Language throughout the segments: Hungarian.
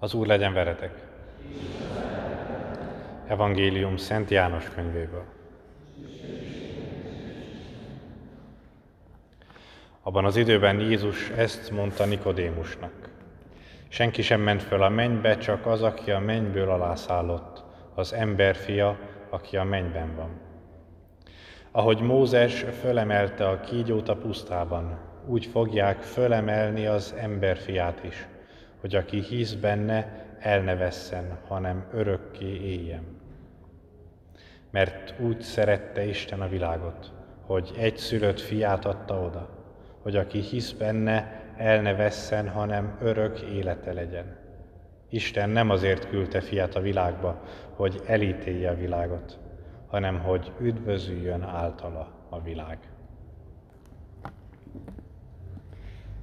Az Úr legyen veletek! Evangélium Szent János könyvéből. Abban az időben Jézus ezt mondta Nikodémusnak. Senki sem ment föl a mennybe, csak az, aki a mennyből alászállott, az emberfia, aki a mennyben van. Ahogy Mózes fölemelte a kígyót a pusztában, úgy fogják fölemelni az emberfiát is, hogy aki hisz benne, el ne vesszen, hanem örökké éljen. Mert úgy szerette Isten a világot, hogy egy szülött fiát adta oda, hogy aki hisz benne, el ne vesszen, hanem örök élete legyen. Isten nem azért küldte fiát a világba, hogy elítélje a világot, hanem hogy üdvözüljön általa a világ.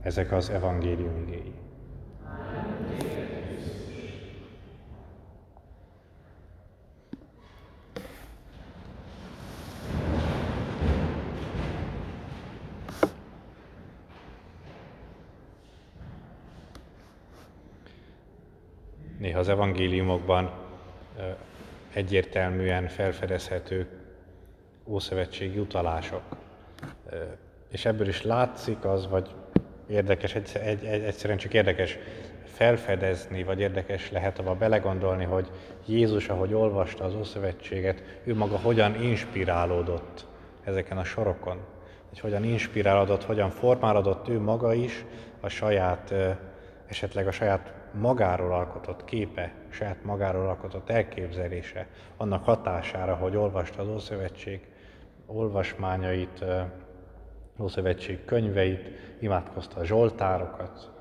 Ezek az evangélium igéi. Néha az evangéliumokban egyértelműen felfedezhető ószövetségi utalások. És ebből is látszik az, vagy érdekes, egy, egy, egy, egyszerűen csak érdekes felfedezni, vagy érdekes lehet abba belegondolni, hogy Jézus, ahogy olvasta az Ószövetséget, ő maga hogyan inspirálódott ezeken a sorokon. Hogy hogyan inspirálódott, hogyan formálódott ő maga is a saját, esetleg a saját magáról alkotott képe, saját magáról alkotott elképzelése, annak hatására, hogy olvasta az Ószövetség olvasmányait, Ószövetség könyveit, imádkozta a zsoltárokat,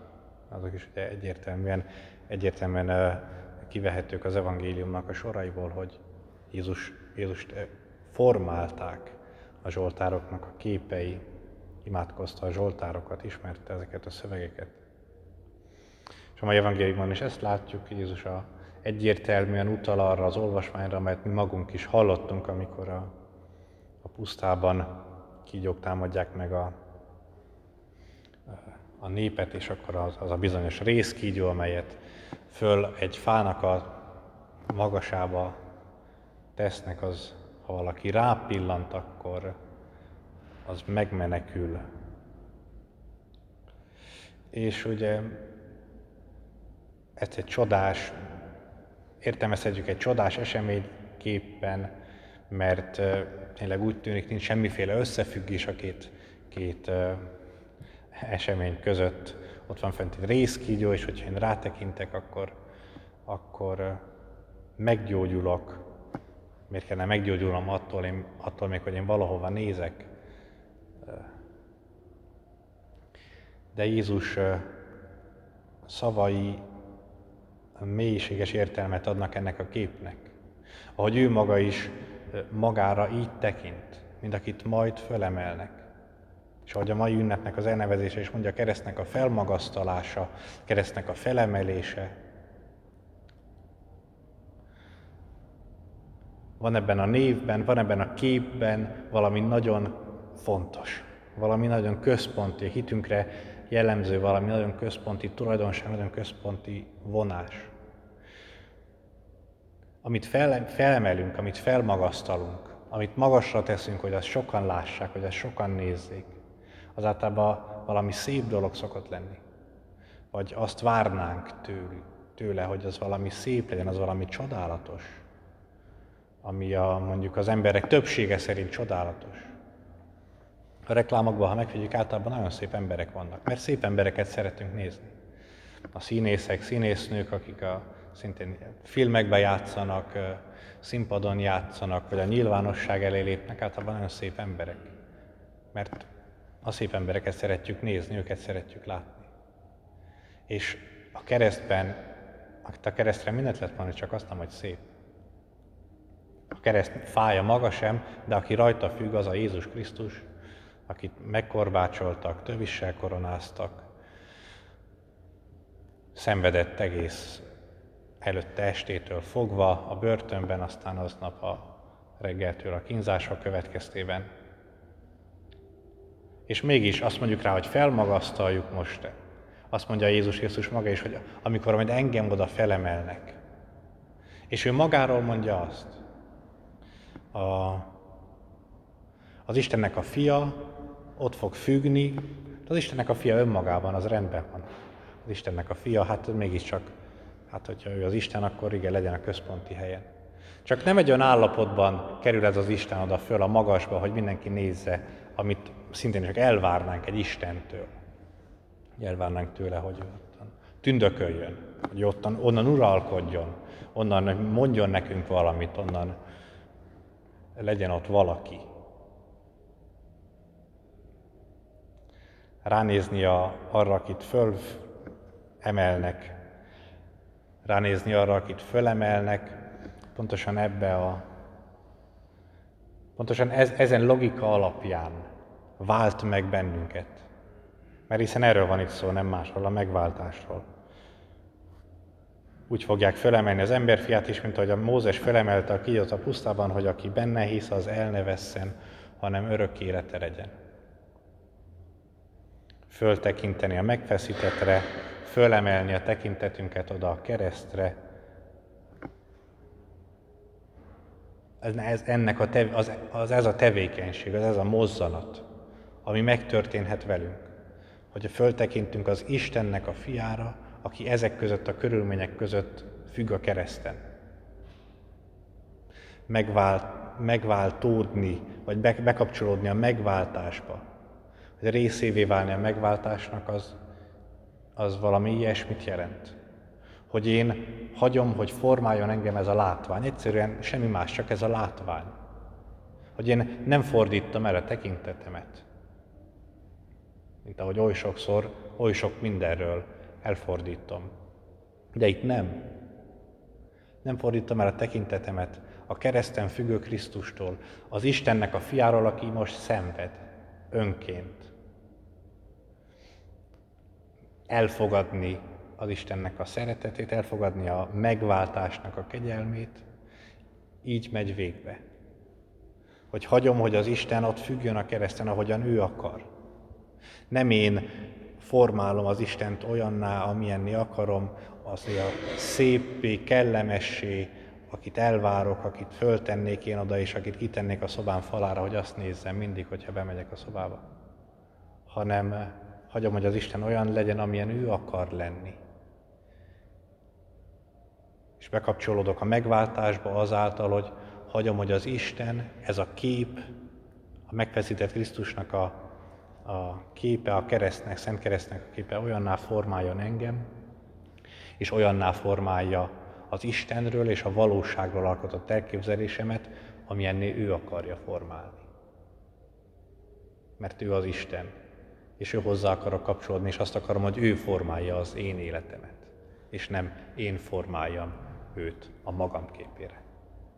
azok is ugye egyértelműen, egyértelműen kivehetők az evangéliumnak a soraiból, hogy Jézus, Jézust formálták a zsoltároknak a képei, imádkozta a zsoltárokat, ismerte ezeket a szövegeket. És a mai evangéliumban is ezt látjuk, Jézus a egyértelműen utal arra az olvasmányra, amelyet mi magunk is hallottunk, amikor a, a pusztában kígyók támadják meg a, a népet, és akkor az, az a bizonyos részkígyó, amelyet föl egy fának a magasába tesznek, az, ha valaki rápillant, akkor az megmenekül. És ugye ez egy csodás, értelmezhetjük egy csodás eseményképpen, mert tényleg úgy tűnik, nincs semmiféle összefüggés a két, két esemény között. Ott van fent egy részkígyó, és hogyha én rátekintek, akkor, akkor meggyógyulok. Miért kellene meggyógyulnom attól, én, attól még, hogy én valahova nézek? De Jézus szavai mélységes értelmet adnak ennek a képnek. Ahogy ő maga is magára így tekint, mint akit majd fölemelnek. És ahogy a mai ünnepnek az elnevezése is mondja, a keresztnek a felmagasztalása, keresztnek a felemelése. Van ebben a névben, van ebben a képben valami nagyon fontos, valami nagyon központi, a hitünkre jellemző valami nagyon központi tulajdonság, nagyon központi vonás. Amit fel, felemelünk, amit felmagasztalunk, amit magasra teszünk, hogy azt sokan lássák, hogy azt sokan nézzék, az általában valami szép dolog szokott lenni. Vagy azt várnánk tőle, tőle, hogy az valami szép legyen, az valami csodálatos, ami a, mondjuk az emberek többsége szerint csodálatos. A reklámokban, ha megfigyeljük, általában nagyon szép emberek vannak, mert szép embereket szeretünk nézni. A színészek, színésznők, akik a, szintén filmekben játszanak, színpadon játszanak, vagy a nyilvánosság elé lépnek, általában nagyon szép emberek. Mert a szép embereket szeretjük nézni, őket szeretjük látni. És a keresztben, a keresztre mindent lehet mondani, csak azt nem, hogy szép. A kereszt fája maga sem, de aki rajta függ, az a Jézus Krisztus, akit megkorbácsoltak, tövissel koronáztak, szenvedett egész előtte estétől fogva a börtönben, aztán aznap a reggeltől a kínzások következtében. És mégis azt mondjuk rá, hogy felmagasztaljuk most Azt mondja Jézus Krisztus maga is, hogy amikor majd engem oda felemelnek, és ő magáról mondja azt, a, az Istennek a fia ott fog függni, az Istennek a fia önmagában, az rendben van. Az Istennek a fia, hát mégiscsak, hát hogyha ő az Isten, akkor igen, legyen a központi helyen. Csak nem egy olyan állapotban kerül ez az Isten oda föl a magasba, hogy mindenki nézze, amit szintén csak elvárnánk egy Istentől. Elvárnánk tőle, hogy ottan tündököljön, hogy ottan, onnan uralkodjon, onnan mondjon nekünk valamit, onnan legyen ott valaki. Ránézni a, arra, akit föl emelnek, ránézni arra, akit fölemelnek, pontosan ebbe a Pontosan ez, ezen logika alapján vált meg bennünket. Mert hiszen erről van itt szó, nem másról, a megváltásról. Úgy fogják fölemelni az emberfiát is, mint ahogy a Mózes fölemelte a kígyót a pusztában, hogy aki benne hisz, az el ne vesszen, hanem örök élete legyen. Föltekinteni a megfeszítetre, fölemelni a tekintetünket oda a keresztre, ez, ennek a tev, az, az, ez a tevékenység, az ez a mozzanat, ami megtörténhet velünk. Hogy föltekintünk az Istennek a fiára, aki ezek között a körülmények között függ a kereszten. Megvált, megváltódni, vagy be, bekapcsolódni a megváltásba, hogy részévé válni a megváltásnak, az, az valami ilyesmit jelent hogy én hagyom, hogy formáljon engem ez a látvány. Egyszerűen semmi más, csak ez a látvány. Hogy én nem fordítom el a tekintetemet. Mint ahogy oly sokszor, oly sok mindenről elfordítom. De itt nem. Nem fordítom el a tekintetemet a kereszten függő Krisztustól, az Istennek a fiáról, aki most szenved önként. Elfogadni az Istennek a szeretetét, elfogadni a megváltásnak a kegyelmét, így megy végbe. Hogy hagyom, hogy az Isten ott függjön a kereszten, ahogyan ő akar. Nem én formálom az Istent olyanná, amilyenni akarom, az a szépé, kellemessé, akit elvárok, akit föltennék én oda, és akit kitennék a szobám falára, hogy azt nézzem mindig, hogyha bemegyek a szobába. Hanem hagyom, hogy az Isten olyan legyen, amilyen ő akar lenni és bekapcsolódok a megváltásba azáltal, hogy hagyom, hogy az Isten, ez a kép, a megfeszített Krisztusnak a, a képe, a keresztnek, Szent Keresztnek a képe olyanná formáljon engem, és olyanná formálja az Istenről és a valóságról alkotott elképzelésemet, amilyenné ő akarja formálni. Mert ő az Isten, és ő hozzá akarok kapcsolódni, és azt akarom, hogy ő formálja az én életemet, és nem én formáljam őt a magam képére.